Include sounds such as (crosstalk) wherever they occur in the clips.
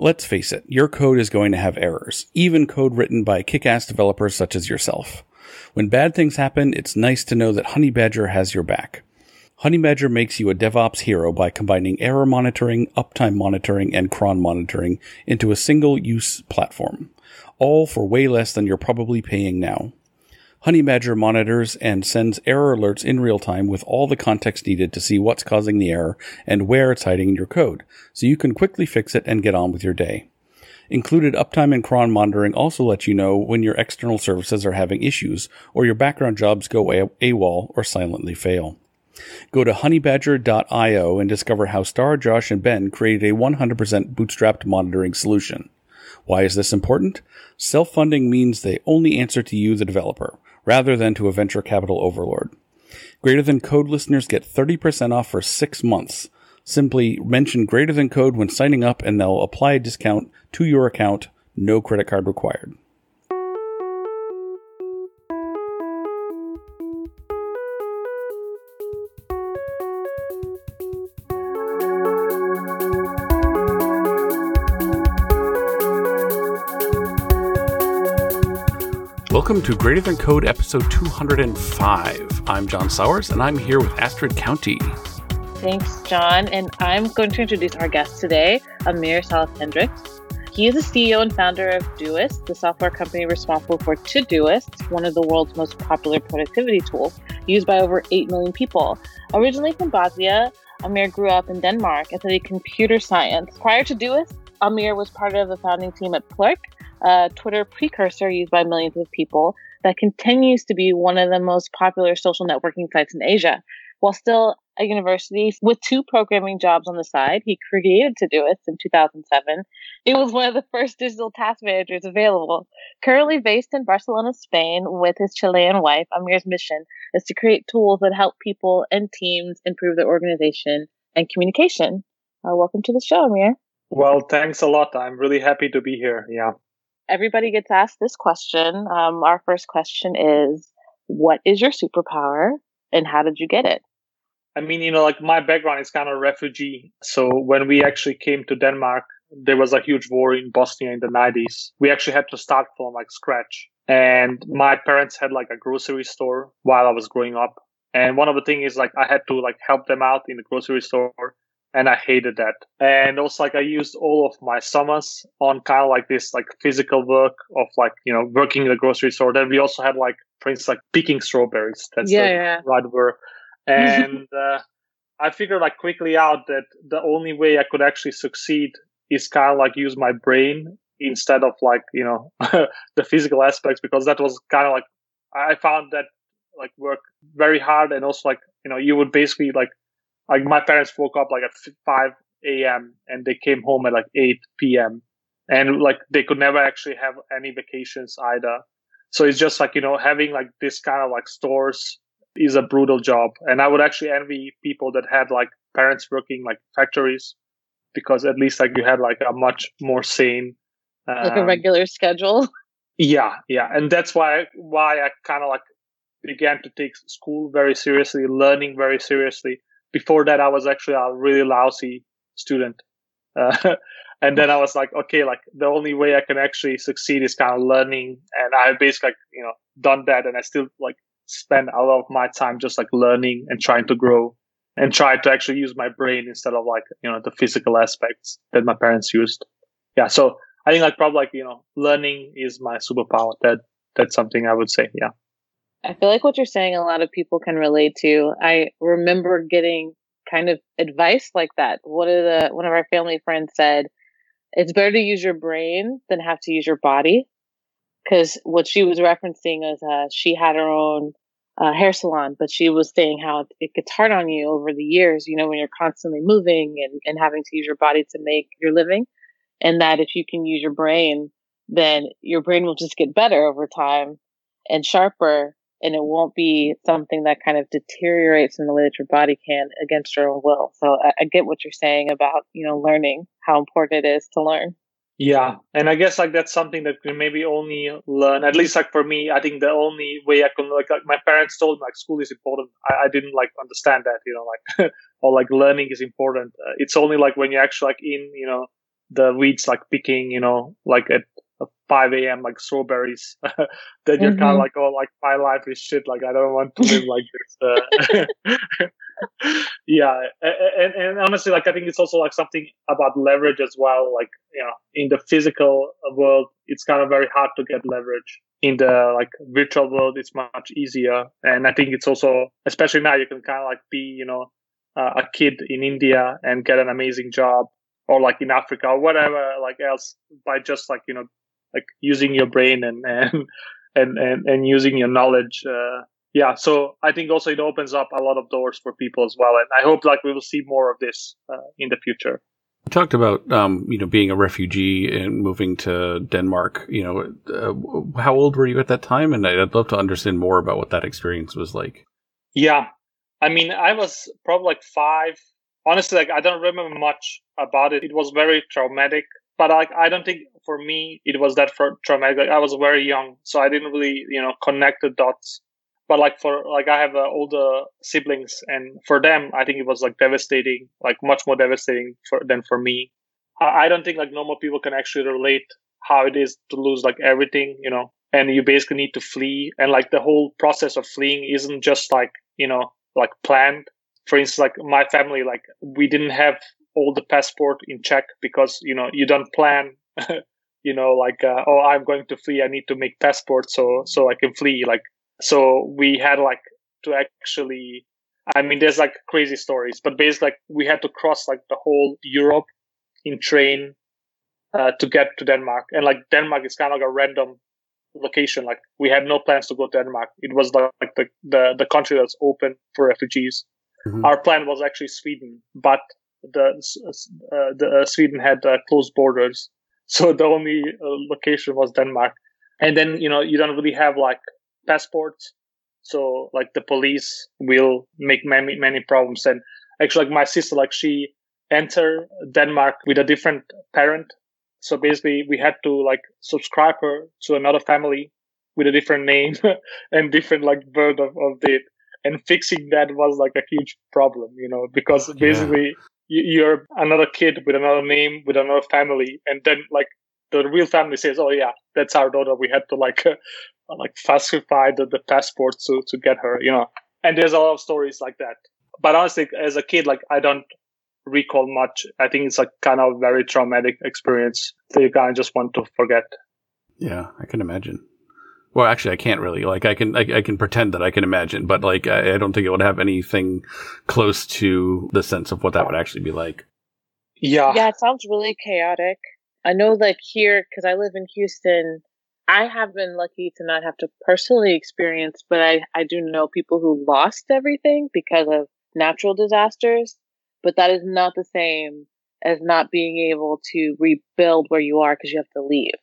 Let's face it, your code is going to have errors, even code written by kick-ass developers such as yourself. When bad things happen, it's nice to know that Honeybadger has your back. Honeybadger makes you a DevOps hero by combining error monitoring, uptime monitoring, and cron monitoring into a single use platform, all for way less than you're probably paying now. Honeybadger monitors and sends error alerts in real time with all the context needed to see what's causing the error and where it's hiding in your code, so you can quickly fix it and get on with your day. Included uptime and cron monitoring also lets you know when your external services are having issues or your background jobs go AWOL or silently fail. Go to honeybadger.io and discover how Starr, Josh, and Ben created a 100% bootstrapped monitoring solution. Why is this important? Self funding means they only answer to you, the developer, rather than to a venture capital overlord. Greater Than Code listeners get 30% off for six months. Simply mention Greater Than Code when signing up and they'll apply a discount to your account, no credit card required. Welcome to Greater Than Code episode 205. I'm John Sawers, and I'm here with Astrid Countee. Thanks, John. And I'm going to introduce our guest today, Amir Salas Hendricks. He is the CEO and founder of Doist, the software company responsible for Todoist, one of the world's most popular productivity tools, used by over 8 million people. Originally from Bosnia, Amir grew up in Denmark and studied computer science. Prior to Doist, Amir was part of the founding team at Plurk, a Twitter precursor used by millions of people that continues to be one of the most popular social networking sites in Asia. While still at university with two programming jobs on the side, he created Todoist in 2007. It was one of the first digital task managers available. Currently based in Barcelona, Spain, with his Chilean wife, Amir's mission is to create tools that help people and teams improve their organization and communication. Uh, welcome to the show, Amir. Well, thanks a lot. I'm really happy to be here. Yeah everybody gets asked this question. Um, our first question is, what is your superpower and how did you get it? I mean, you know, like my background is kind of refugee. So when we actually came to Denmark, there was a huge war in Bosnia in the 90s. We actually had to start from like scratch. And my parents had like a grocery store while I was growing up. And one of the things is like I had to like help them out in the grocery store and I hated that. And also like I used all of my summers on kind of like this like physical work of like, you know, working in the grocery store. Then we also had like, for instance, like picking strawberries. That's yeah, the yeah. right word. (laughs) And uh, I figured like quickly out that the only way I could actually succeed is kind of like use my brain instead of like, you know, (laughs) the physical aspects because that was kind of like, I found that like work very hard and also like, you know, you would basically like like my parents woke up like at 5 a.m. and they came home at like 8 p.m. and like they could never actually have any vacations either. So it's just like, you know, having like this kind of like stores is a brutal job. And I would actually envy people that had like parents working like factories because at least like you had like a much more sane um, (laughs) like a um, regular schedule. (laughs) Yeah, yeah. And that's why why I kind of like began to take school very seriously, learning very seriously before that, I was actually a really lousy student. Uh, (laughs) and then I was like, okay, like the only way I can actually succeed is kind of learning. And I basically, like, you know, done that. And I still like spend a lot of my time just like learning and trying to grow and try to actually use my brain instead of like, you know, the physical aspects that my parents used. Yeah. So I think like probably like, you know, learning is my superpower. That, that's something I would say. Yeah. I feel like what you're saying a lot of people can relate to. I remember getting kind of advice like that. One of the one of our family friends said, "It's better to use your brain than have to use your body." Because what she was referencing is uh, she had her own uh, hair salon, but she was saying how it gets hard on you over the years. You know, when you're constantly moving and and having to use your body to make your living, and that if you can use your brain, then your brain will just get better over time and sharper and it won't be something that kind of deteriorates in the way that your body can against your own will. So I, I, get what you're saying about, you know, learning how important it is to learn. Yeah. And I guess like that's something that can maybe only learn, at least like for me, I think the only way I can like, like my parents told me like school is important. I, I didn't like understand that, you know, like, (laughs) or like learning is important. Uh, it's only like when you're actually like in, you know, the weeds like picking, you know, like at 5 a.m. like strawberries. (laughs) then you're mm-hmm. kind of like, oh, like my life is shit. Like I don't want to live like this. Uh, (laughs) yeah, and, and honestly, like I think it's also like something about leverage as well. Like you know, in the physical world, it's kind of very hard to get leverage. In the like virtual world, it's much easier. And I think it's also, especially now, you can kind of like be, you know, uh, a kid in India and get an amazing job or like in Africa or whatever like else by just like you know like using your brain and and and and, and using your knowledge uh, yeah so i think also it opens up a lot of doors for people as well and i hope like we will see more of this uh, in the future. You talked about um, you know being a refugee and moving to denmark you know uh, how old were you at that time? And i'd love to understand more about what that experience was like. Yeah. I mean i was probably like five. Honestly like i don't remember much about it. It was very traumatic but like I don't think for me it was that traumatic. Like, I was very young, so I didn't really you know connect the dots. But like for like I have uh, older siblings, and for them I think it was like devastating, like much more devastating for than for me. I, I don't think like normal people can actually relate how it is to lose like everything, you know, and you basically need to flee, and like the whole process of fleeing isn't just like you know like planned. For instance, like my family, like we didn't have all the passport in check because you know you don't plan (laughs) you know like uh, oh i'm going to flee i need to make passport so so i can flee like so we had like to actually i mean there's like crazy stories but basically like we had to cross like the whole europe in train uh, to get to denmark and like denmark is kind of like a random location like we had no plans to go to denmark it was like the the, the country that's open for refugees mm-hmm. our plan was actually sweden but the uh, the uh, Sweden had uh, closed borders, (laughs) so the only location was Denmark. And then you know you don't really have like passports, so like the police will make many many problems. And actually, like my sister, like she entered Denmark with a different parent, so basically we had to like subscribe her to another family with a different name (laughs) and different like birth of, of date and fixing that was like a huge problem you know because basically you're another kid with another name with another family and then like the real family says oh yeah that's our daughter. We had to like uh, (laughs) like falsify the, the passport to to get her you know? And there's a lot of stories like that. But honestly as a kid like i don't recall much. I think it's a kind of very traumatic experience that you kind of just want to forget. Yeah i can imagine well, actually, I can't really. Like, I can, I, I, can pretend that I can imagine, but like, I, I, don't think it would have anything close to the sense of what that would actually be like. Yeah. Yeah, it sounds really chaotic. I know, like here, because I live in Houston, I have been lucky to not have to personally experience, but I, I do know people who lost everything because of natural disasters. But that is not the same as not being able to rebuild where you are because you have to leave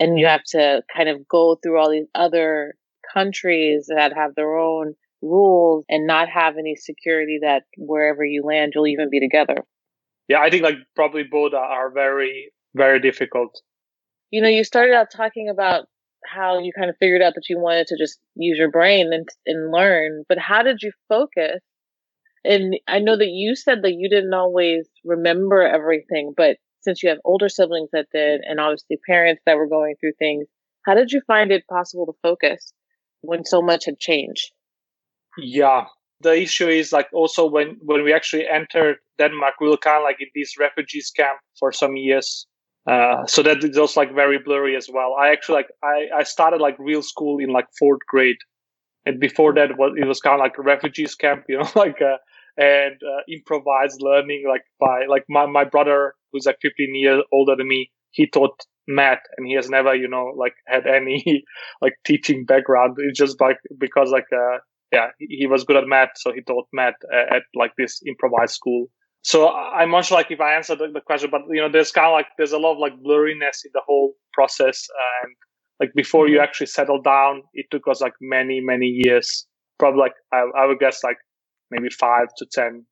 and you have to kind of go through all these other countries that have their own rules and not have any security that wherever you land you'll even be together. Yeah i think like probably both are very very difficult. You know you started out talking about how you kind of figured out that you wanted to just use your brain and and learn but how did you focus? And i know that you said that you didn't always remember everything but since you have older siblings that did and obviously parents that were going through things how did you find it possible to focus when so much had changed? Yeah. The issue is like also when when we actually entered denmark we were kind of like in this refugees camp for some years. Uh, so that is also like very blurry as well. I actually like i i started like real school in like fourth grade. And before that was it was kind of like a refugees camp you know (laughs) like uh, and uh, improvised learning like by like my, my brother who's like 15 years older than me he taught math and he has never you know like had any (laughs) like teaching background. It's just like because like uh yeah he was good at math so he taught math at, at like this improvised school. So i'm not sure like if i answered the, the question but you know there's kind of like there's a lot of like blurriness in the whole process and like before you mm-hmm. actually settle down it took us like many many years. Probably like I, I would guess like maybe five to ten.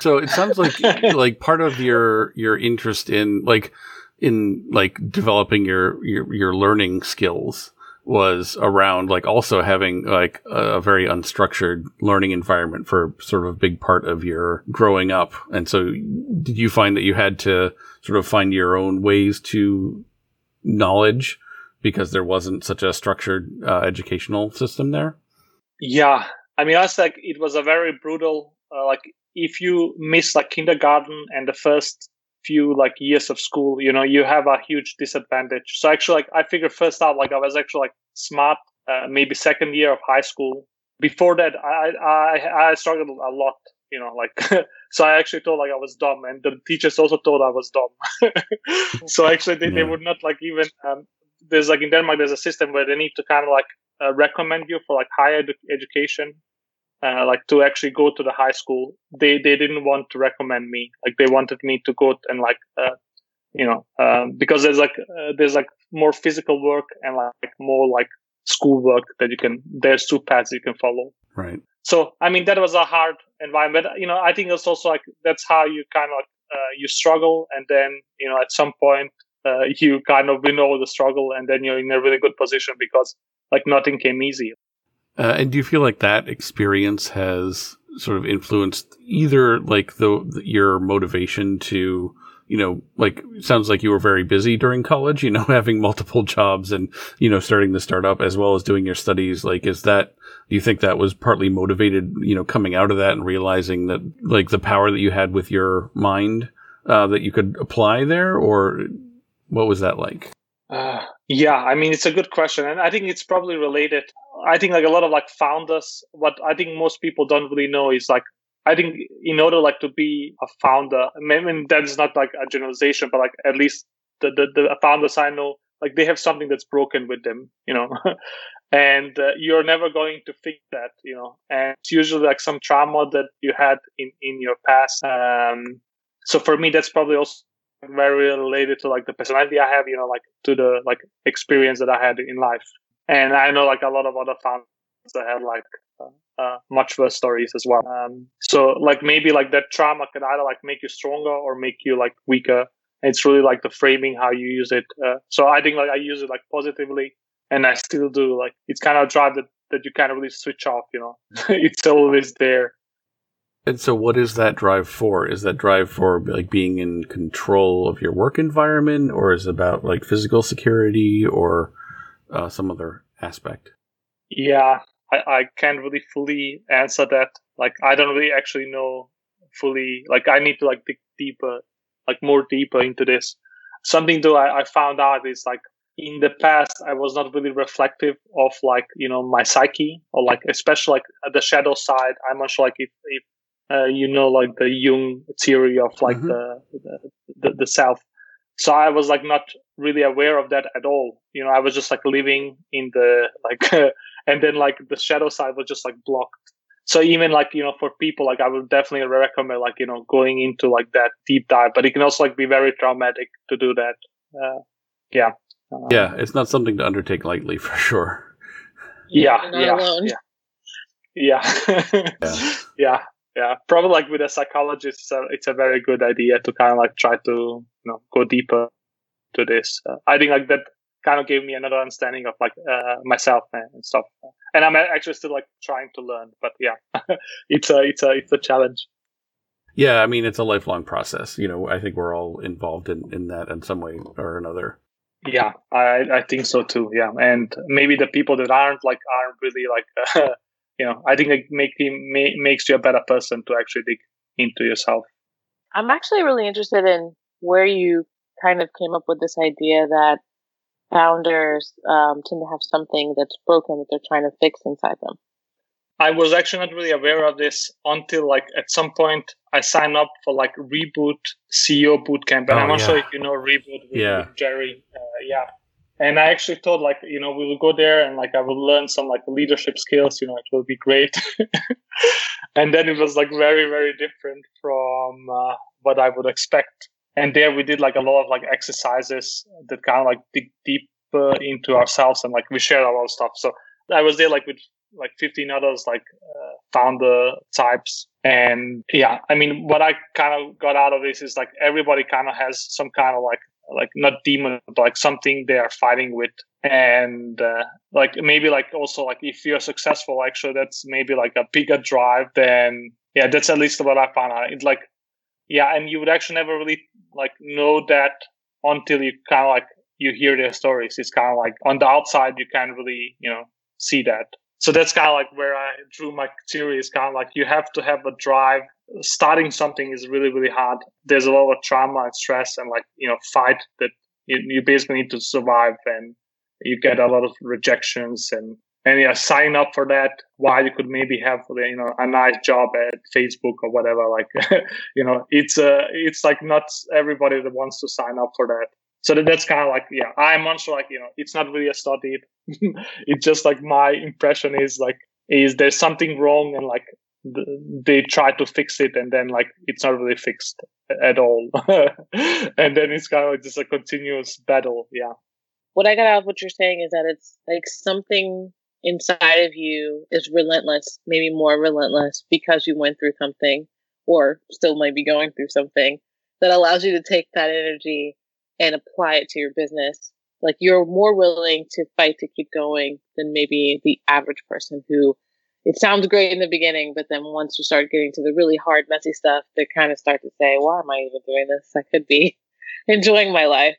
So it sounds like (laughs) like part of your your interest in like in like developing your your your learning skills was around like also having like a very unstructured learning environment for sort of a big part of your growing up. And so did you find that you had to sort of find your own ways to knowledge because there wasn't such a structured uh, educational system there? Yeah. I mean, I was like, it was a very brutal, uh, like if you miss like kindergarten and the first few like years of school, you know, you have a huge disadvantage. So actually, like I figured first out, like I was actually like smart, uh, maybe second year of high school. Before that, I I I struggled a lot, you know, like (laughs) so I actually thought like I was dumb, and the teachers also thought I was dumb. (laughs) so actually, they, yeah. they would not like even um, there's like in Denmark there's a system where they need to kind of like uh, recommend you for like higher ed- education uh, like to actually go to the high school. They they didn't want to recommend me. Like they wanted me to go and like uh, you know um, because there's like uh, there's like more physical work and like more like school work that you can there's two paths you can follow. Right. So i mean that was a hard environment you know i think it's also like that's how you kind of uh, you struggle and then you know at some point uh, you kind of win over the struggle and then you're in a really good position because like nothing came easy uh, and do you feel like that experience has sort of influenced either like the, your motivation to you know, like sounds like you were very busy during college, you know, (laughs) having multiple jobs and, you know, starting the startup as well as doing your studies. Like, is that, do you think that was partly motivated, you know, coming out of that and realizing that like the power that you had with your mind, uh, that you could apply there or what was that like? Uh, yeah, I mean, it's a good question. And I think it's probably related I think like a lot of like founders, what I think most people don't really know is like I think in order like to be a founder, I mean that is not like a generalization, but like at least the the, the founders I know, like they have something that's broken with them, you know, (laughs) and uh, you're never going to fix that, you know, and it's usually like some trauma that you had in in your past. Um, so for me, that's probably also very related to like the personality I have, you know, like to the like experience that I had in life. And I know like a lot of other founders that have like uh, uh, much worse stories as well. Um, so like maybe like that trauma can either like make you stronger or make you like weaker. And it's really like the framing how you use it. Uh, so I think like I use it like positively, and I still do. Like it's kind of a drive that that you can't really switch off. You know, (laughs) it's always there. And so, what is that drive for? Is that drive for like being in control of your work environment, or is it about like physical security, or uh, some other aspect? Yeah, I, I can't really fully answer that. Like, I don't really actually know fully. Like, I need to like dig deeper, like more deeper into this. Something though I, I found out is like in the past I was not really reflective of like you know my psyche or like especially like the shadow side. I'm not sure like if, if uh, you know like the Jung theory of like mm-hmm. the, the, the the self so i was like not really aware of that at all. You know i was just like living in the like (laughs) and then like the shadow side was just like blocked. So even like you know for people like i would definitely recommend like you know going into like that deep dive but it can also like be very traumatic to do that. Uh, yeah. Uh, yeah it's not something to undertake lightly (laughs) for sure. Yeah yeah, yeah. (laughs) Yeah. Yeah. Yeah yeah probably like with a psychologist it's a, it's a very good idea to kind of like try to you know go deeper to this. Uh, i think like that kind of gave me another understanding of like uh, myself and stuff. And i'm actually still like trying to learn but yeah (laughs) it's a it's a it's a challenge. Yeah i mean it's a lifelong process. You know i think we're all involved in in that in some way or another. Yeah i i think so too yeah. And maybe the people that aren't like aren't really like (laughs) you know, I think it make him makes you a better person to actually dig into yourself. I'm actually really interested in where you kind of came up with this idea that founders um, tend to have something that's broken that they're trying to fix inside them. I was actually not really aware of this until like at some point I signed up for like Reboot CEO Bootcamp, and oh, I'm not yeah. sure if you know Reboot with, yeah. Jerry. Uh, yeah, and I actually thought like, you know, we will go there and like I will learn some like leadership skills, you know, it will be great. (laughs) and then it was like very, very different from uh, what I would expect. And there we did like a lot of like exercises that kind of like dig deeper into ourselves and like we shared a lot of stuff. So I was there like with like 15 others like uh, founder types and yeah i mean what i kind of got out of this is like everybody kind of has some kind of like like not demon, but like something they are fighting with. And uh, like maybe like also like if you're successful, actually that's maybe like a bigger drive than yeah. That's at least what I found out. It's like yeah, and you would actually never really like know that until you kind of like you hear their stories. It's kind of like on the outside you can't really you know see that. So that's kind of like where I drew my theory. Is kind of like you have to have a drive. Starting something is really really hard. There's a lot of trauma and stress and like you know fight that you, you basically need to survive and you get a lot of rejections and and yeah, sign up for that while you could maybe have you know a nice job at Facebook or whatever. Like (laughs) you know, it's uh it's like not everybody that wants to sign up for that. So that, that's kind of like yeah, I'm also like you know, it's not really a study. (laughs) it's just like my impression is like is there something wrong and like they try to fix it and then like it's not really fixed at all (laughs) and then it's kind of just a continuous battle yeah what i got out of what you're saying is that it's like something inside of you is relentless, maybe more relentless because you went through something or still might be going through something that allows you to take that energy and apply it to your business. Like you're more willing to fight to keep going than maybe the average person who it sounds great in the beginning, but then once you start getting to the really hard, messy stuff, they kind of start to say, why am I even doing this? I could be (laughs) enjoying my life.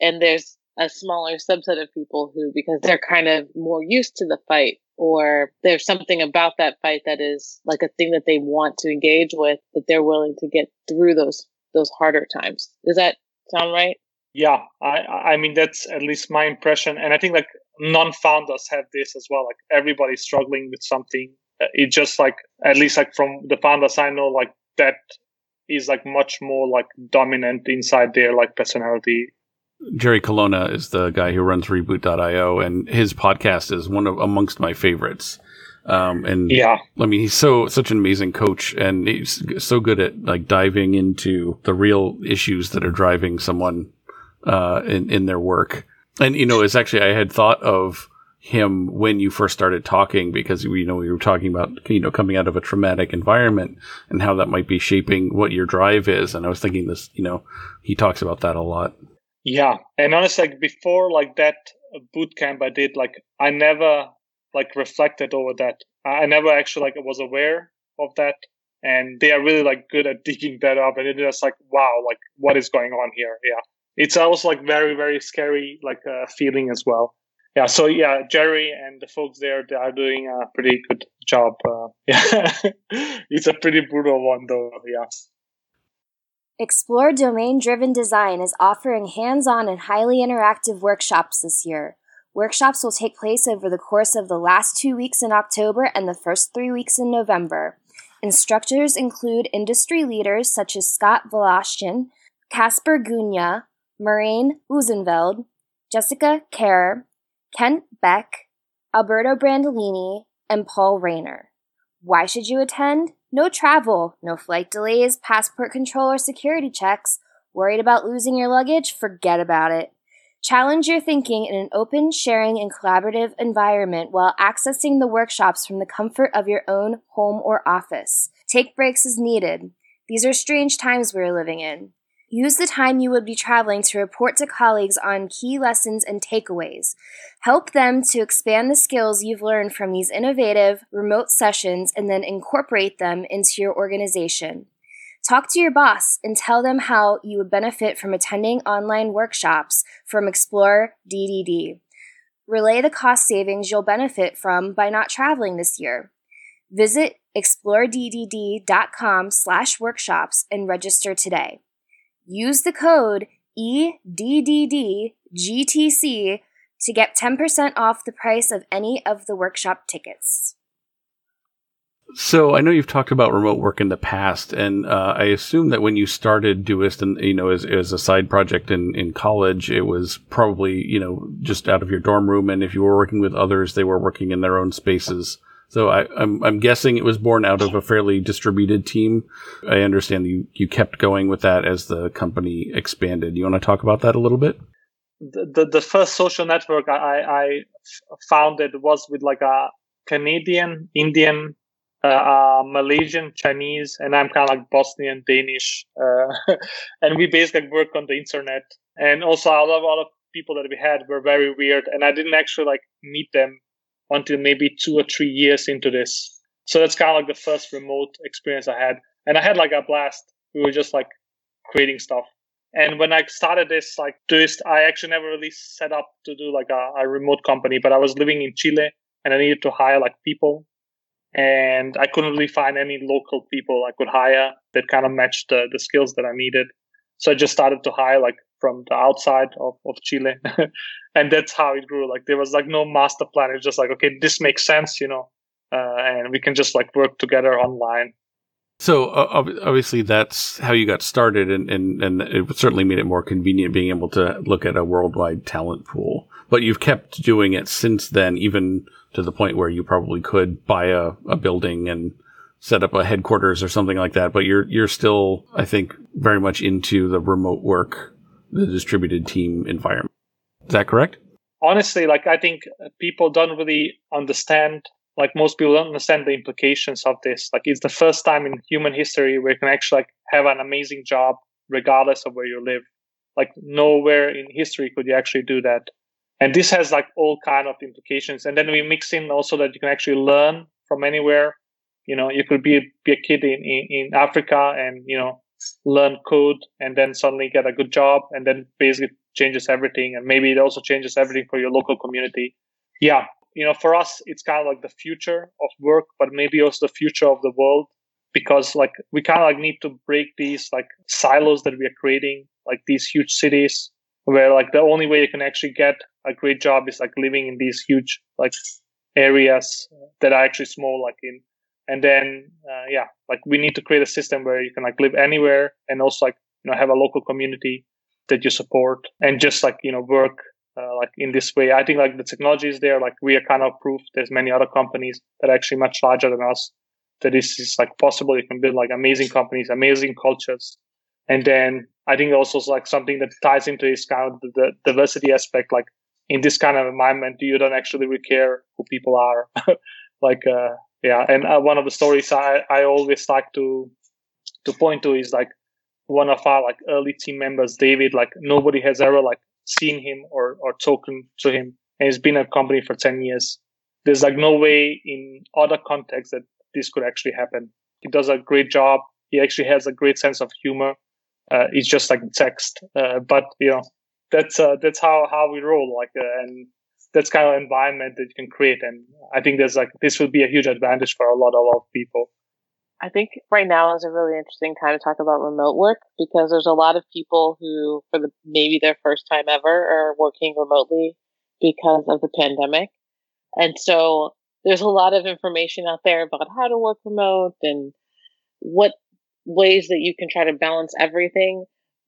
And there's a smaller subset of people who, because they're kind of more used to the fight or there's something about that fight that is like a thing that they want to engage with, that they're willing to get through those, those harder times. Does that sound right? Yeah. I, I mean, that's at least my impression. And I think like non-founders have this as well. Like everybody's struggling with something. It just like, at least like from the founders I know, like that is like much more like dominant inside their like personality Jerry Colonna is the guy who runs Reboot.io, and his podcast is one of amongst my favorites. Um, and yeah, I mean, he's so such an amazing coach, and he's so good at like diving into the real issues that are driving someone uh, in in their work. And you know, it's actually I had thought of him when you first started talking because you know we were talking about you know coming out of a traumatic environment and how that might be shaping what your drive is. And I was thinking this, you know, he talks about that a lot. Yeah, and honestly, like before, like that boot camp I did, like I never like reflected over that. I never actually like was aware of that, and they are really like good at digging that up, and it's just like wow, like what is going on here? Yeah, it's also like very very scary like uh, feeling as well. Yeah, so yeah, Jerry and the folks there they are doing a pretty good job. Uh, (laughs) yeah, it's a pretty brutal one though. Yeah. Explore Domain Driven Design is offering hands on and highly interactive workshops this year. Workshops will take place over the course of the last two weeks in October and the first three weeks in November. Instructors include industry leaders such as Scott Voloshin, Kacper Gunia, Marijn Huizendveld, Jessica Kerr, Kent Beck, Alberto Brandolini, and Paul Rayner. Why should you attend? No travel, no flight delays, passport control, or security checks. Worried about losing your luggage? Forget about it. Challenge your thinking in an open, sharing, and collaborative environment while accessing the workshops from the comfort of your own home or office. Take breaks as needed. These are strange times we're living in. Use the time you would be traveling to report to colleagues on key lessons and takeaways. Help them to expand the skills you've learned from these innovative remote sessions and then incorporate them into your organization. Talk to your boss and tell them how you would benefit from attending online workshops from Explore DDD. Relay the cost savings you'll benefit from by not traveling this year. Visit exploreddd.com slash workshops and register today. Use the code EDDDGTC to get 10% off the price of any of the workshop tickets. So I know you've talked about remote work in the past, and uh, I assume that when you started Doist, and you know, as, as a side project in, in college, it was probably you know just out of your dorm room, and if you were working with others, they were working in their own spaces. So I, am I'm, I'm guessing it was born out of a fairly distributed team. I understand you, you kept going with that as the company expanded. You want to talk about that a little bit? The, the, the first social network I, I founded was with like a Canadian Indian uh, Malaysian, Chinese, and I'm kind of like Bosnian, Danish. Uh, (laughs) and we basically work on the internet. And also, a lot of people that we had were very weird, and I didn't actually like meet them until maybe two or three years into this. So that's kind of like the first remote experience I had, and I had like a blast. We were just like creating stuff. And when I started this, like Doist, I actually never really set up to do like a, a remote company, but I was living in Chile and I needed to hire like people and I couldn't really find any local people I could hire that kind of matched the, the skills that I needed. So I just started to hire like from the outside of, of Chile. (laughs) and that's how it grew. Like there was like no master plan. It's just like, okay, this makes sense, you know, uh, and we can just like work together online. So uh, obviously that's how you got started, and, and, and it certainly made it more convenient being able to look at a worldwide talent pool. But you've kept doing it since then, even to the point where you probably could buy a, a building and set up a headquarters or something like that. But you're you're still, I think, very much into the remote work, the distributed team environment. Is that correct? Honestly, like I think people don't really understand. Like most people don't understand the implications of this. Like it's the first time in human history where you can actually like have an amazing job regardless of where you live. Like nowhere in history could you actually do that and this has like all kind of implications and then we mix in also that you can actually learn from anywhere you know you could be be a kid in, in, in africa and you know learn code and then suddenly get a good job and then basically changes everything and maybe it also changes everything for your local community. Yeah you know for us it's kind of like the future of work but maybe also the future of the world because like we kind of like need to break these like silos that we are creating like these huge cities where like the only way you can actually get a great job is like living in these huge like areas that are actually small like in and then uh, yeah like we need to create a system where you can like live anywhere and also like you know have a local community that you support and just like you know work uh, like in this way. I think like the technology is there. Like we are kind of proof there's many other companies that are actually much larger than us. That this is like possible. You can build like amazing companies amazing cultures. And then I think also like something that ties into this kind of the diversity aspect, like in this kind of environment, you don't actually really care who people are. (laughs) like, uh, yeah. And uh, one of the stories I, I always like to, to point to is like one of our like early team members, David, like nobody has ever like seen him or, or spoken to him. And he's been at company for 10 years. There's like no way in other contexts that this could actually happen. He does a great job. He actually has a great sense of humor uh, it's just like text. Uh, but you know, that's uh, that's how how we roll. Like, uh, and that's kind of environment that you can create. And I think there's like this will be a huge advantage for a lot a lot of people. I think right now is a really interesting time to talk about remote work because there's a lot of people who, for the maybe their first time ever, are working remotely because of the pandemic. And so there's a lot of information out there about how to work remote and what ways that you can try to balance everything.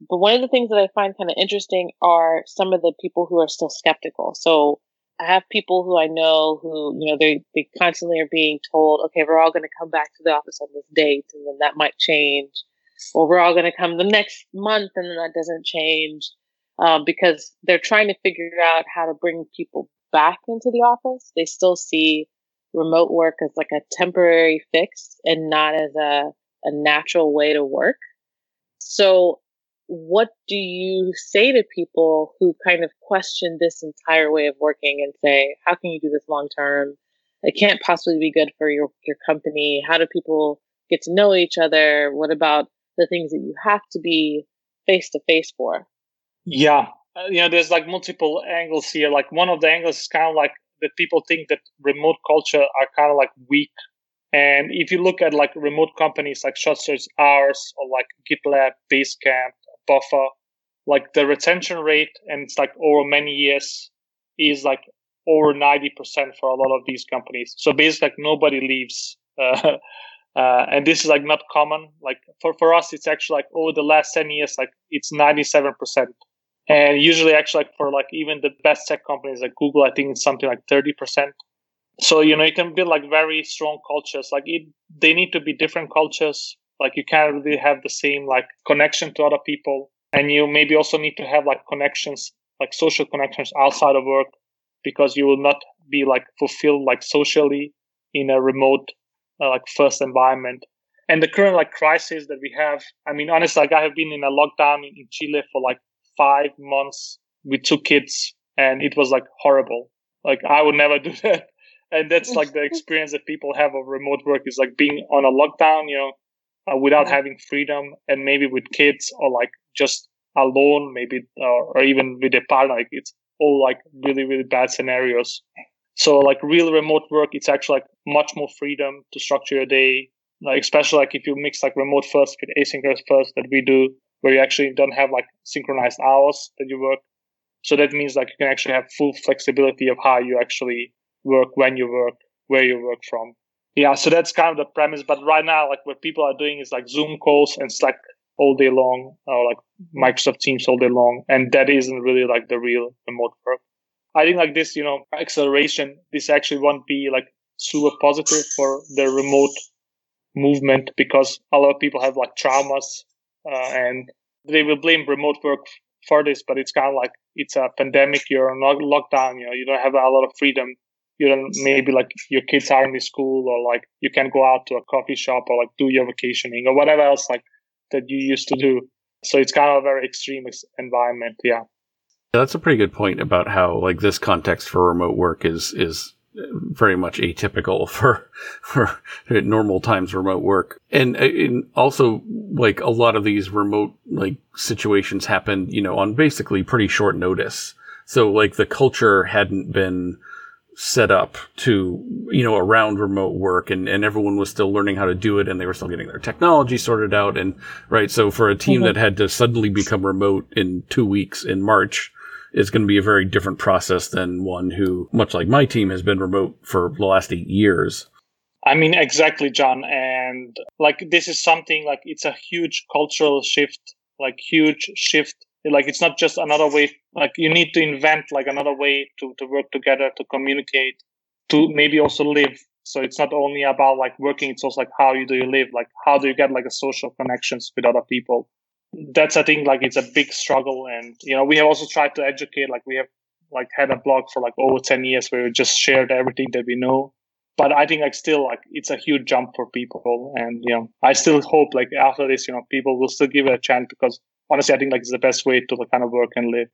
But one of the things that I find kind of interesting are some of the people who are still skeptical. So I have people who I know who, you know, they, they constantly are being told, okay, we're all going to come back to the office on this date and then that might change. Or we're all going to come the next month and then that doesn't change. Um, because they're trying to figure out how to bring people back into the office. They still see remote work as like a temporary fix and not as a a natural way to work. So, what do you say to people who kind of question this entire way of working and say, how can you do this long term? It can't possibly be good for your, your company. How do people get to know each other? What about the things that you have to be face to face for? Yeah. Uh, you know, there's like multiple angles here. Like one of the angles is kind of like that people think that remote culture are kind of like weak and if you look at like remote companies like as ours or like GitLab, Basecamp, Buffer, like the retention rate and it's like over many years is like over 90% for a lot of these companies. So basically like nobody leaves. (laughs) Uh, uh, and this is like not common. Like for, for us, it's actually like over the last 10 years, like it's 97%. And usually actually like for like even the best tech companies like Google, I think it's something like 30% so you know you can build like very strong cultures like it they need to be different cultures like you can't really have the same like connection to other people and you maybe also need to have like connections like social connections outside of work because you will not be like fulfilled like socially in a remote uh, like first environment. And the current like crisis that we have, I mean, honestly, like I have been in a lockdown in, in Chile for like five months with two kids, and it was like horrible. Like I would never (laughs) do that. And that's like the (laughs) experience that people have of remote work is like being on a lockdown, you know, uh, without mm-hmm. having freedom, and maybe with kids or like just alone, maybe, uh, or even with a partner. Like it's all like really, really bad scenarios. So like real remote work, it's actually like much more freedom to structure your day. Like especially like if you mix like remote first with asynchronous first that we do, where you actually don't have like synchronized hours that you work. So that means like you can actually have full flexibility of how you actually work, when you work, where you work from. Yeah, so that's kind of the premise. But right now, like what people are doing is like Zoom calls and Slack all day long, or like Microsoft Teams all day long, and that isn't really like the real remote work. I think like this, you know, acceleration, this actually won't be like super positive for the remote movement because a lot of people have like traumas uh, and they will blame remote work for this, but it's kind of like it's a pandemic. You're on lockdown. You know, you don't have a lot of freedom. You don't maybe like your kids are in the school or like you can go out to a coffee shop or like do your vacationing or whatever else like that you used to do. So it's kind of a very extreme environment. Yeah. That's a pretty good point about how like this context for remote work is is very much atypical (laughs) for for normal times remote work and, uh, and also like a lot of these remote like situations happen you know on basically pretty short notice so like the culture hadn't been set up to, you know, around remote work and, and everyone was still learning how to do it and they were still getting their technology sorted out. And right. So for a team mm-hmm. that had to suddenly become remote in two weeks in March is going to be a very different process than one who, much like my team, has been remote for the last eight years. I mean, exactly, John. And like, this is something like it's a huge cultural shift, like huge shift like it's not just another way like you need to invent like another way to, to work together to communicate to maybe also live. So it's not only about like working it's also like how you do you live? Like how do you get like a social connections with other people? That's i think like it's a big struggle and you know we have also tried to educate like we have like had a blog for like over 10 years where we just shared everything that we know. But i think like still like it's a huge jump for people and you know i still hope like after this you know people will still give it a chance because honestly, I think like it's the best way to kind of work and live.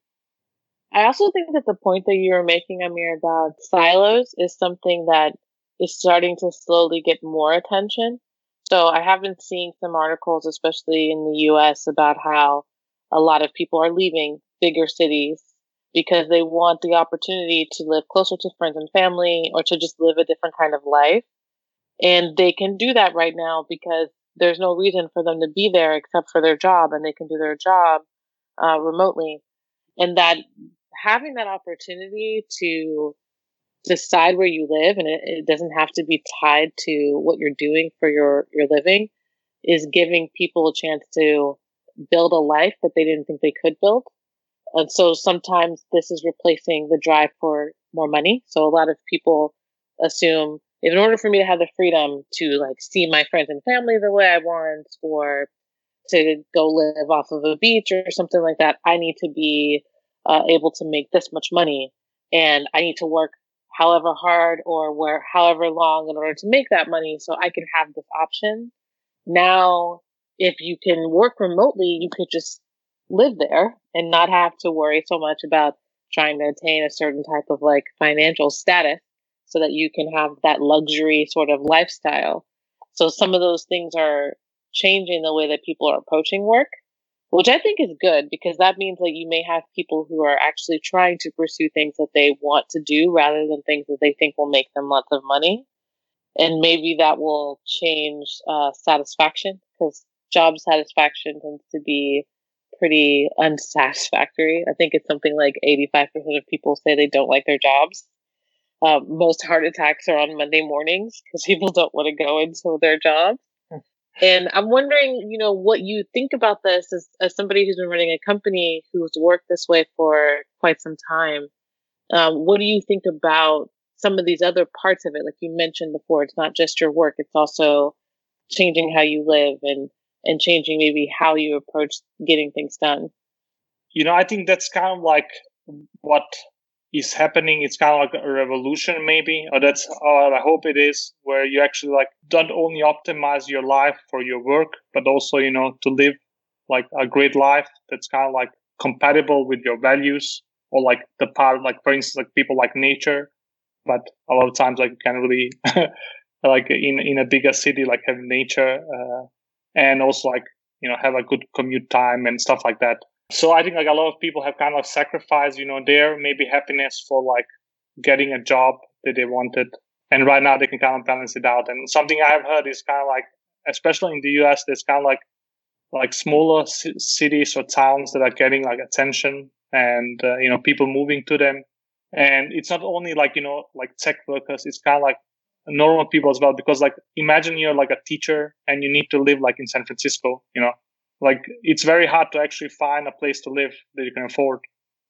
I also think that the point that you were making, Amir, about silos is something that is starting to slowly get more attention. So I have been seeing some articles, especially in the US, about how a lot of people are leaving bigger cities because they want the opportunity to live closer to friends and family or to just live a different kind of life. And they can do that right now because there's no reason for them to be there except for their job and they can do their job uh, remotely. And that having that opportunity to decide where you live and it, it, doesn't have to be tied to what you're doing for your your living is giving people a chance to build a life that they didn't think they could build. And so sometimes this is replacing the drive for more money. So a lot of people assume in order for me to have the freedom to like see my friends and family the way I want or to go live off of a beach or something like that, I need to be uh, able to make this much money and I need to work however hard or where however long in order to make that money so I can have this option. Now, if you can work remotely, you could just live there and not have to worry so much about trying to attain a certain type of like financial status so that you can have that luxury sort of lifestyle. So some of those things are changing the way that people are approaching work, which I think is good because that means that you may have people who are actually trying to pursue things that they want to do rather than things that they think will make them lots of money. And maybe that will change uh, satisfaction because job satisfaction tends to be pretty unsatisfactory. I think it's something like 85% of people say they don't like their jobs. Um, most heart attacks are on Monday mornings because people don't want to go into their jobs. Hmm. And I'm wondering, you know, what you think about this as, as somebody who's been running a company who's worked this way for quite some time. Um, what do you think about some of these other parts of it? Like you mentioned before, it's not just your work; it's also changing how you live and and changing maybe how you approach getting things done. You know, I think that's kind of like what is happening. It's kind of like a revolution, maybe, or that's I hope it is, where you actually like don't only optimize your life for your work, but also, you know, to live like a great life that's kind of like compatible with your values or like the part, like for instance, like people like nature, but a lot of times like you can't really (laughs) like in in a bigger city like have nature uh, and also like you know have a good commute time and stuff like that so i think like a lot of people have kind of sacrificed you know their maybe happiness for like getting a job that they wanted. And right now they can kind of balance it out. And something i have heard is kind of like especially in the us there's kind of like like smaller c- cities or towns that are getting like attention and uh, you know people moving to them. And it's not only like you know like tech workers it's kind of like normal people as well. Because like imagine you're like a teacher and you need to live like in san francisco you know like it's very hard to actually find a place to live that you can afford.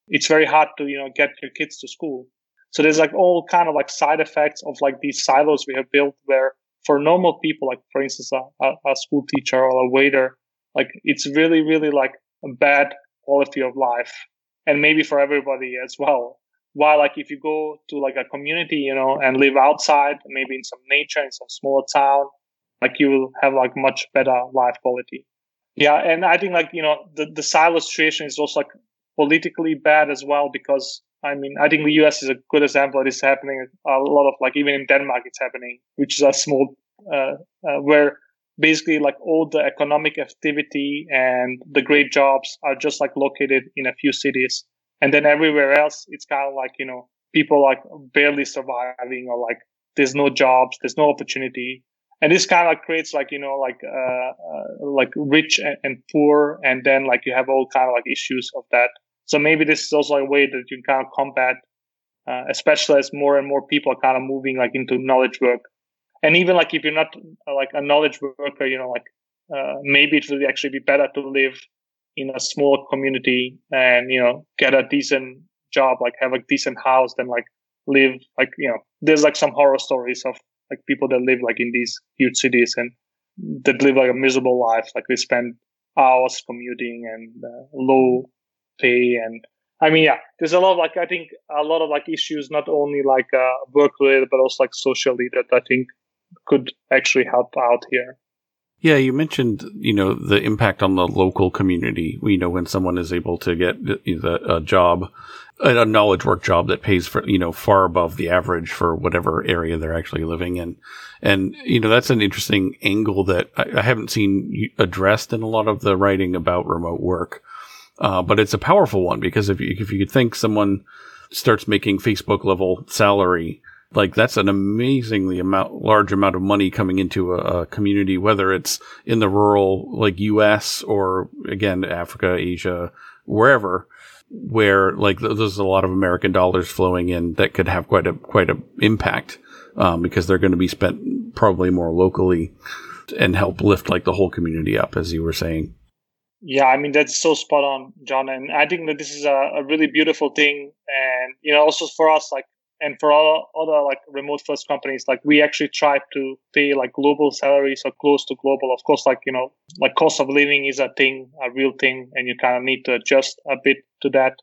It's very hard to you know get your kids to school. So there's like all kind of like side effects of like these silos we have built where for normal people like for instance a, a school teacher or a waiter like it's really really like a bad quality of life and maybe for everybody as well. While like if you go to like a community, you know, and live outside, maybe in some nature, in some small town, like you will have like much better life quality. Yeah. And I think like, you know, the, the silo situation is also like politically bad as well because I mean, I think the US is a good example of this happening. A lot of like, even in Denmark, it's happening, which is a small, uh, uh, where basically like all the economic activity and the great jobs are just like located in a few cities and then everywhere else, it's kind of like, you know, people like barely surviving or like there's no jobs, there's no opportunity. And this kind of like creates like, you know, like, uh, uh, like rich and, and, poor. And then like you have all kind of like issues of that. So maybe this is also a way that you can kind of combat, uh, especially as more and more people are kind of moving like into knowledge work. And even like if you're not uh, like a knowledge worker, you know, like, uh, maybe it will actually be better to live in a small community and you know get a decent job like have a decent house than like live like you know there's like some horror stories of like people that live like in these huge cities and that live like a miserable life like they spend hours commuting and uh, low pay and i mean yeah there's a lot of like i think a lot of like issues not only like uh, work related but also like socially that i think could actually help out here yeah, you mentioned you know the impact on the local community. You know when someone is able to get a job, a knowledge work job that pays for you know far above the average for whatever area they're actually living in, and you know that's an interesting angle that I, I haven't seen addressed in a lot of the writing about remote work. Uh, but it's a powerful one because if you, if you could think someone starts making Facebook level salary like that's an amazingly amount, large amount of money coming into a, a, community, whether it's in the rural, like U.S. or again Africa, Asia, wherever, where like there's a lot of American dollars flowing in that could have quite a quite a impact um, because they're going to be spent probably more locally and help lift like the whole community up, as you were saying. Yeah, I mean that's so spot on, John, and I think that this is a, a really beautiful thing, and you know also for us like and for all other like remote first companies like we actually try to pay like global salaries or close to global. Of course like you know like cost of living is a thing a real thing and you kind of need to adjust a bit to that.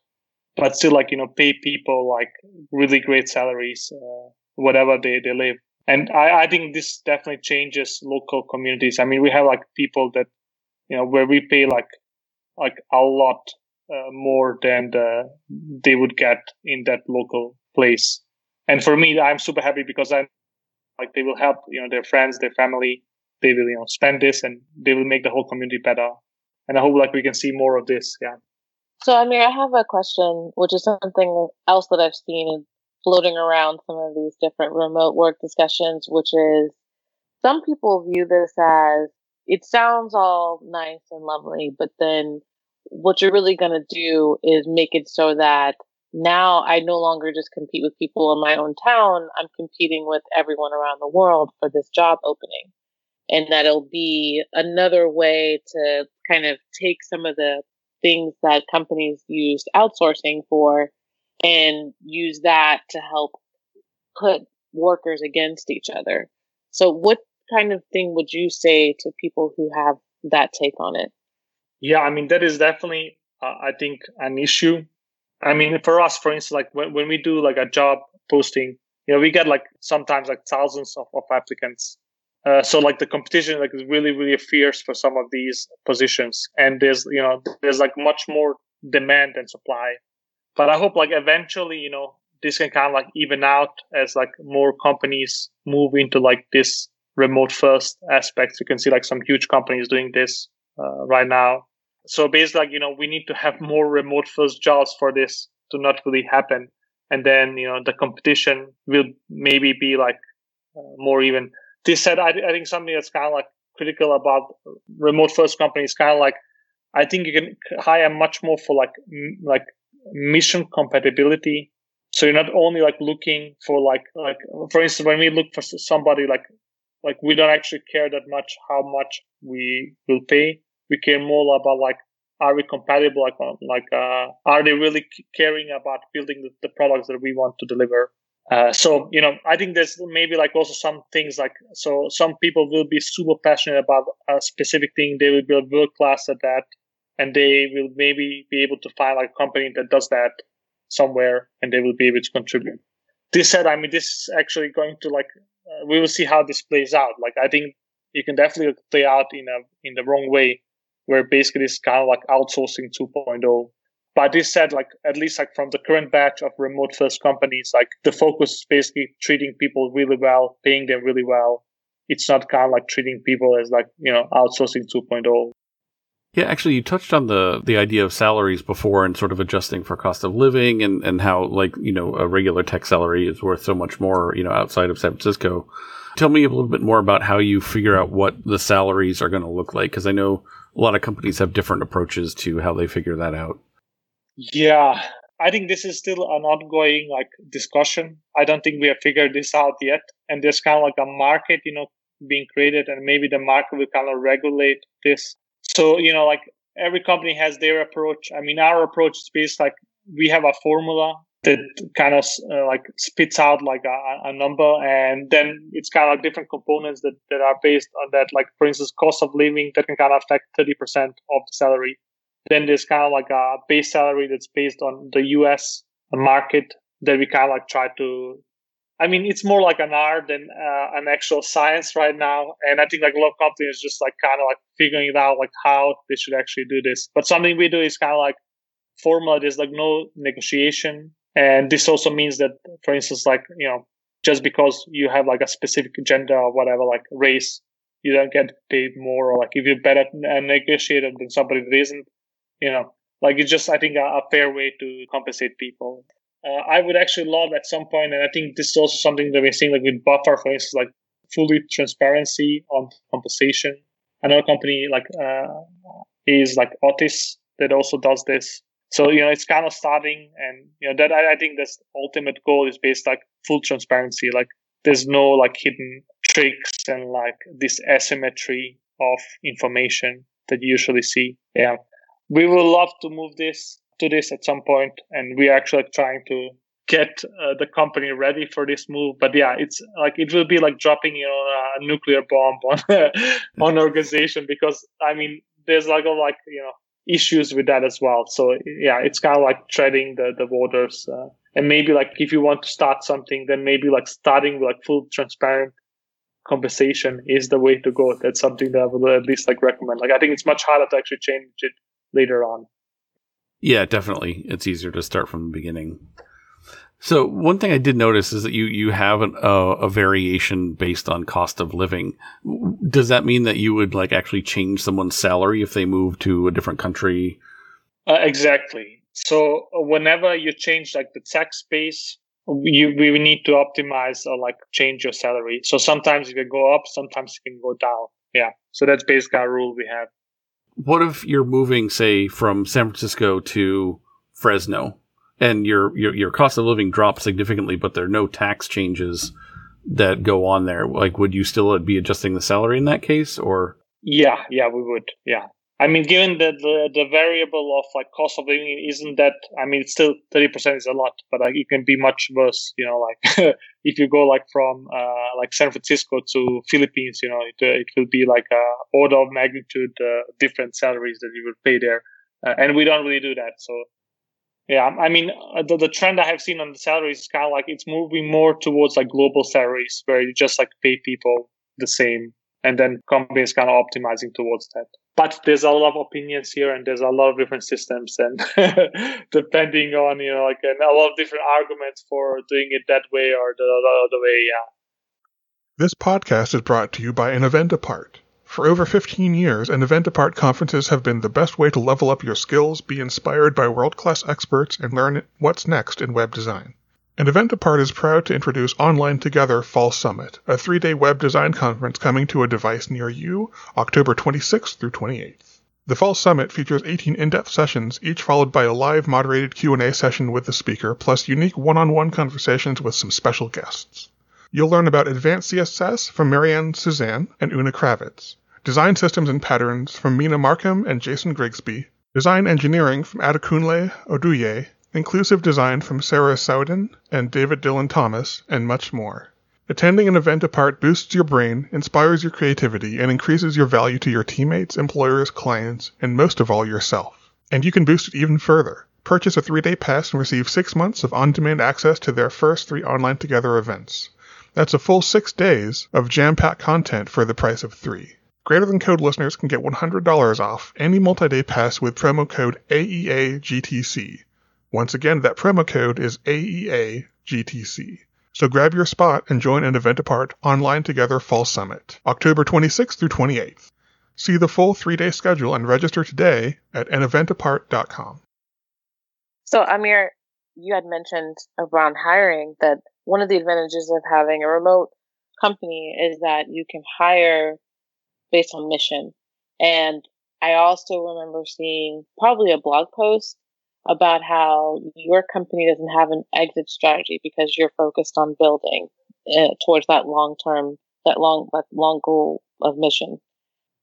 But still like you know pay people like really great salaries uh, whatever they, they live. And I, I think this definitely changes local communities. I mean we have like people that you know where we pay like like a lot uh, more than the, they would get in that local place. And for me, I'm super happy because I'm like they will help, you know, their friends, their family. They will, you know, spend this and they will make the whole community better. And I hope like we can see more of this. Yeah. So Amir, I have a question, which is something else that I've seen floating around some of these different remote work discussions, which is some people view this as it sounds all nice and lovely, but then what you're really going to do is make it so that now I no longer just compete with people in my own town. I'm competing with everyone around the world for this job opening. And that it'll be another way to kind of take some of the things that companies used outsourcing for and use that to help put workers against each other. So what kind of thing would you say to people who have that take on it? Yeah, I mean, that is definitely, uh, I think, an issue I mean, for us, for instance, like when, when we do like a job posting, you know, we get like sometimes like thousands of, of applicants. Uh, so like the competition like is really really fierce for some of these positions, and there's you know there's like much more demand than supply. But I hope like eventually you know this can kind of like even out as like more companies move into like this remote first aspect. You can see like some huge companies doing this uh, right now. So basically, like you know, we need to have more remote first jobs for this to not really happen, and then you know the competition will maybe be like uh, more even. This said, I, I think something that's kind of like critical about remote first companies, kind of like I think you can hire much more for like m- like mission compatibility. So you're not only like looking for like like for instance when we look for somebody like like we don't actually care that much how much we will pay we care more about like are we compatible? Like like uh, are they really caring about building the, the products that we want to deliver? Uh, so you know i think there's maybe like also some things like so some people will be super passionate about a specific thing. They will be a world class at that and they will maybe be able to find like a company that does that somewhere and they will be able to contribute. This said i mean this is actually going to like uh, we will see how this plays out. Like i think you can definitely play out in a in the wrong way where basically it's kind of like outsourcing 2.0. But this said, like at least like from the current batch of remote first companies, like the focus is basically treating people really well, paying them really well. It's not kind of like treating people as like, you know, outsourcing 2.0. Yeah, actually, you touched on the the idea of salaries before and sort of adjusting for cost of living and and how like you know a regular tech salary is worth so much more you know outside of San Francisco. Tell me a little bit more about how you figure out what the salaries are going to look like because I know a lot of companies have different approaches to how they figure that out. Yeah, I think this is still an ongoing like discussion. I don't think we have figured this out yet. And there's kind of like a market, you know, being created, and maybe the market will kind of regulate this. So, you know, like every company has their approach. I mean, our approach is based like we have a formula that kind of uh, like spits out like a, a, number and then it's kind of like different components that, that are based on that. Like for instance cost of living that can kind of affect 30% of the salary. Then there's kind of like a base salary that's based on the us market that we kind of like try to i mean it's more like an art than uh, an actual science right now and i think like a lot of companies just like kind of like figuring it out like how they should actually do this. But something we do is kind of like formula there's like no negotiation and this also means that, for instance, like, you know, just because you have like a specific gender or whatever, like race, you don't get paid more. Or like if you're better and negotiated than somebody that isn't, you know, like it's just, I think, a, a fair way to compensate people. Uh, I would actually love at some point, and I think this is also something that we're seeing like with Buffer, for instance, like fully transparency on compensation. Another company like uh, is like Otis that also does this so you know it's kind of starting and you know that I, I think this ultimate goal is based like full transparency. Like there's no like hidden tricks and like this asymmetry of information that you usually see. Yeah. We will love to move this to this at some point and we're actually trying to get uh, the company ready for this move. But yeah it's like it will be like dropping you know a nuclear bomb on (laughs) on (laughs) organization because i mean there's like a like you know issues with that as well. So yeah, it's kind of like treading the the waters. Uh, and maybe like if you want to start something, then maybe like starting with like full transparent compensation is the way to go. That's something that I would at least like recommend. Like I think it's much harder to actually change it later on. Yeah, definitely. It's easier to start from the beginning. So one thing I did notice is that you you have an, uh, a variation based on cost of living. Does that mean that you would like actually change someone's salary if they move to a different country? Uh, exactly. So whenever you change like the tax base, you we need to optimize or like change your salary. So sometimes it can go up, sometimes it can go down. Yeah. So that's basically our rule we have. What if you're moving, say, from San Francisco to Fresno? And your, your your cost of living drops significantly, but there are no tax changes that go on there. Like, would you still be adjusting the salary in that case, or? Yeah, yeah, we would. Yeah, I mean, given that the the variable of like cost of living isn't that, I mean, it's still thirty percent is a lot, but like it can be much worse. You know, like (laughs) if you go like from uh, like San Francisco to Philippines, you know, it uh, it will be like a order of magnitude uh, different salaries that you would pay there, uh, and we don't really do that. So Yeah, I mean, uh, the, the trend I have seen on the salaries is kind of like it's moving more towards like global salaries where you just like pay people the same and then companies kind of optimizing towards that. But there's a lot of opinions here and there's a lot of different systems and (laughs) depending on, you know, like and a lot of different arguments for doing it that way or the, the other way. Yeah. This podcast is brought to you by an event apart. For over 15 years, an event apart conferences have been the best way to level up your skills, be inspired by world class experts, and learn what's next in web design. An event apart is proud to introduce Online Together Fall Summit, a three day web design conference coming to a device near you October 26th through 28th. The Fall Summit features 18 in-depth sessions, each followed by a live moderated Q&A session with the speaker, plus unique one-on-one conversations with some special guests. You'll learn about advanced CSS from Miriam Suzanne and Una Kravets, Design Systems and Patterns from Mina Markham and Jason Grigsby, Design Engineering from Adekunle Oduye, Inclusive Design from Sara Soueidan and David Dylan Thomas, and much more. Attending an event apart boosts your brain, inspires your creativity, and increases your value to your teammates, employers, clients, and most of all yourself. And you can boost it even further. Purchase a three day pass and receive six months of on demand access to their first three online together events. That's a full six days of jam packed content for the price of three. Greater Than Code listeners can get $100 off any multi-day pass with promo code AEAGTC. Once again, that promo code is AEAGTC. So grab your spot and join an event apart online together fall summit, October 26th through 28th. See the full three-day schedule and register today at aneventapart.com. So Amir, you had mentioned around hiring that one of the advantages of having a remote company is that you can hire based on mission. And I also remember seeing probably a blog post about how your company doesn't have an exit strategy because you're focused on building uh, towards that long term, that long, that long goal of mission.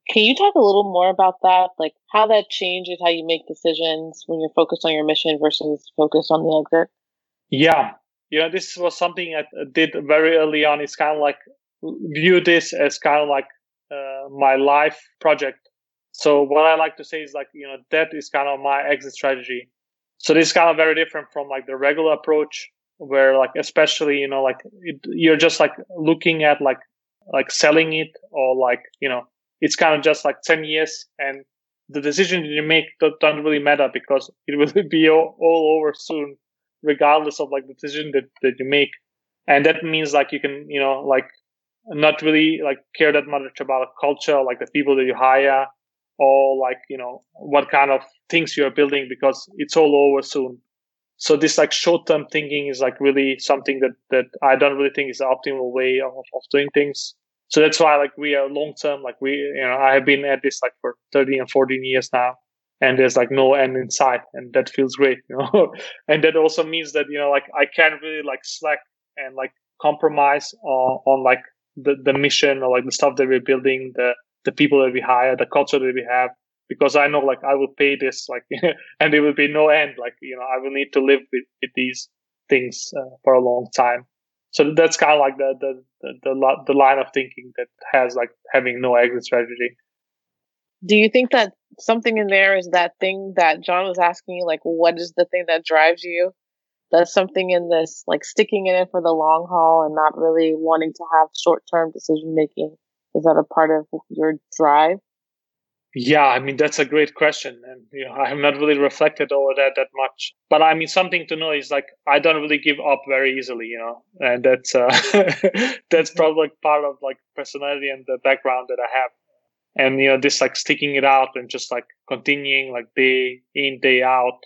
Can you talk a little more about that? Like how that changes how you make decisions when you're focused on your mission versus focused on the exit? Yeah. You know, this was something I did very early on. It's kind of like view this as kind of like uh, my life project. So what I like to say is like, you know, that is kind of my exit strategy. So this is kind of very different from like the regular approach where like, especially, you know, like it, you're just like looking at like, like selling it or like, you know, it's kind of just like 10 years and the decision you make don't, really matter because it will (laughs) be all, all over soon, regardless of like the decision that, that you make. And that means like you can, you know, like not really like care that much about culture, like the people that you hire, or like you know what kind of things you're building because it's all over soon. So this like short term thinking is like really something that that I don't really think is the optimal way of, of doing things. So that's why like we are long term. Like we, you know, I have been at this like for 13 and 14 years now, and there's like no end in sight, and that feels great, (laughs) you know. and that also means that you know like I can't really like slack and like compromise on, on like the, the mission or like the stuff that we're building, the the people that we hire, the culture that we have, because I know like I will pay this like, (laughs) and there will be no end. Like you know, I will need to live with, with these things uh, for a long time. So that's kind of like the, the the the the line of thinking that has like having no exit strategy. Do you think that something in there is that thing that John was asking you, like, what is the thing that drives you? There's something in this, like sticking in it for the long haul and not really wanting to have short term decision making. Is that a part of your drive? Yeah, I mean that's a great question, and you know I have not really reflected over that that much. But I mean something to know is like I don't really give up very easily, you know, and that's uh, (laughs) that's probably part of like personality and the background that I have. And you know this like sticking it out and just like continuing like day in day out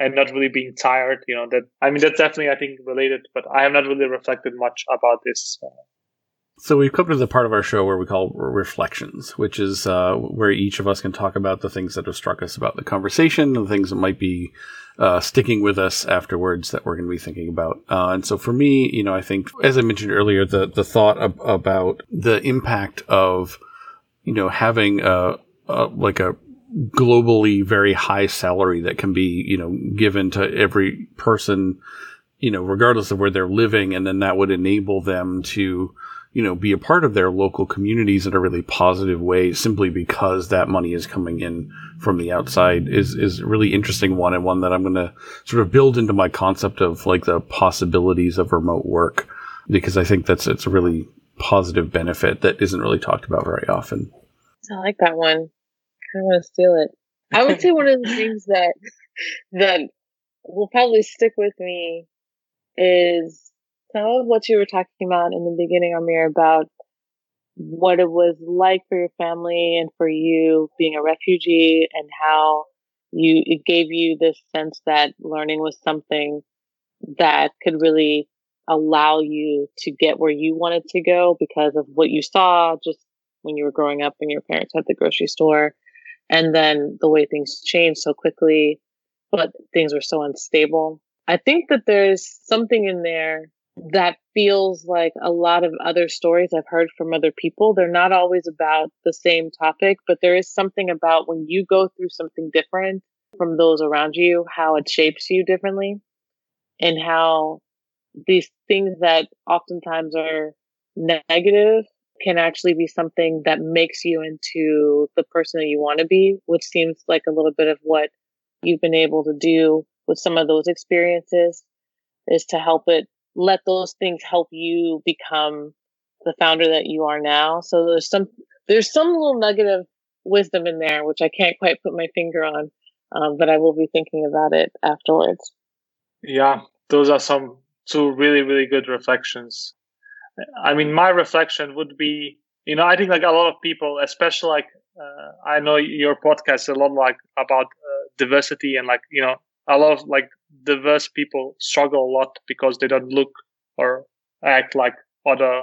and not really being tired. You know that I mean that's definitely I think related, but I have not really reflected much about this. Uh, so we've come to the part of our show where we call reflections, which is uh, where each of us can talk about the things that have struck us about the conversation, and the things that might be uh, sticking with us afterwards that we're going to be thinking about. Uh, and so for me, you know, I think as I mentioned earlier, the the thought ab- about the impact of you know having a, a like a globally very high salary that can be, you know, given to every person, you know, regardless of where they're living. And then that would enable them to, you know, be a part of their local communities in a really positive way simply because that money is coming in from the outside is, is a really interesting one and one that I'm going to sort of build into my concept of like the possibilities of remote work because I think that's, it's a really positive benefit that isn't really talked about very often. I like that one. I kind of want to steal it. I would say one of the (laughs) things that, that will probably stick with me is some of what you were talking about in the beginning, Amir, about what it was like for your family and for you being a refugee and how you it gave you this sense that learning was something that could really allow you to get where you wanted to go because of what you saw just when you were growing up and your parents had the grocery store and then the way things changed so quickly but things were so unstable i think that there's something in there that feels like a lot of other stories I've heard from other people. They're not always about the same topic, but there is something about when you go through something different from those around you, how it shapes you differently and how these things that oftentimes are negative can actually be something that makes you into the person that you want to be, which seems like a little bit of what you've been able to do with some of those experiences is to help it let those things help you become the founder that you are now. So there's some there's some little nugget of wisdom in there, which I can't quite put my finger on, um, but I will be thinking about it afterwards. Yeah, those are some two really really good reflections. I mean, my reflection would be, you know, I think like a lot of people, especially like uh, I know your podcast a lot like about uh, diversity and like you know a lot of like diverse people struggle a lot because they don't look or act like other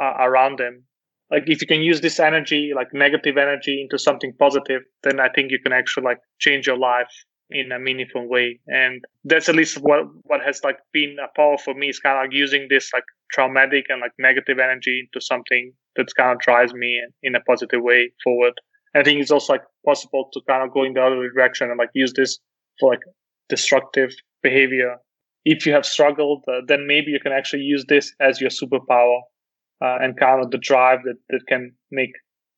uh, around them. Like if you can use this energy, like negative energy into something positive, then I think you can actually like change your life in a meaningful way. And that's at least what, what has like been a power for me is kind of like using this like traumatic and like negative energy into something that's kind of drives me in a positive way forward. I think it's also like possible to kind of go in the other direction and like use this for like destructive behavior. If you have struggled, uh, then maybe you can actually use this as your superpower uh, and kind of the drive that, that can make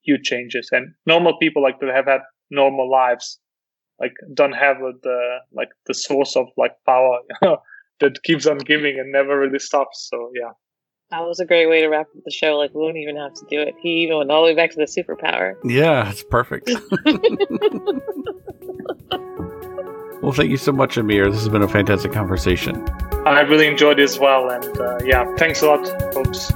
huge changes. And normal people like that have had normal lives, like don't have the like the source of like power (laughs) that keeps on giving and never really stops. So yeah. That was a great way to wrap up the show. Like we wouldn't even have to do it. He even went all the way back to the superpower. Yeah, it's perfect. (laughs) (laughs) Well, thank you so much, Amir. This has been a fantastic conversation. I really enjoyed it as well. And uh, yeah, thanks a lot, folks.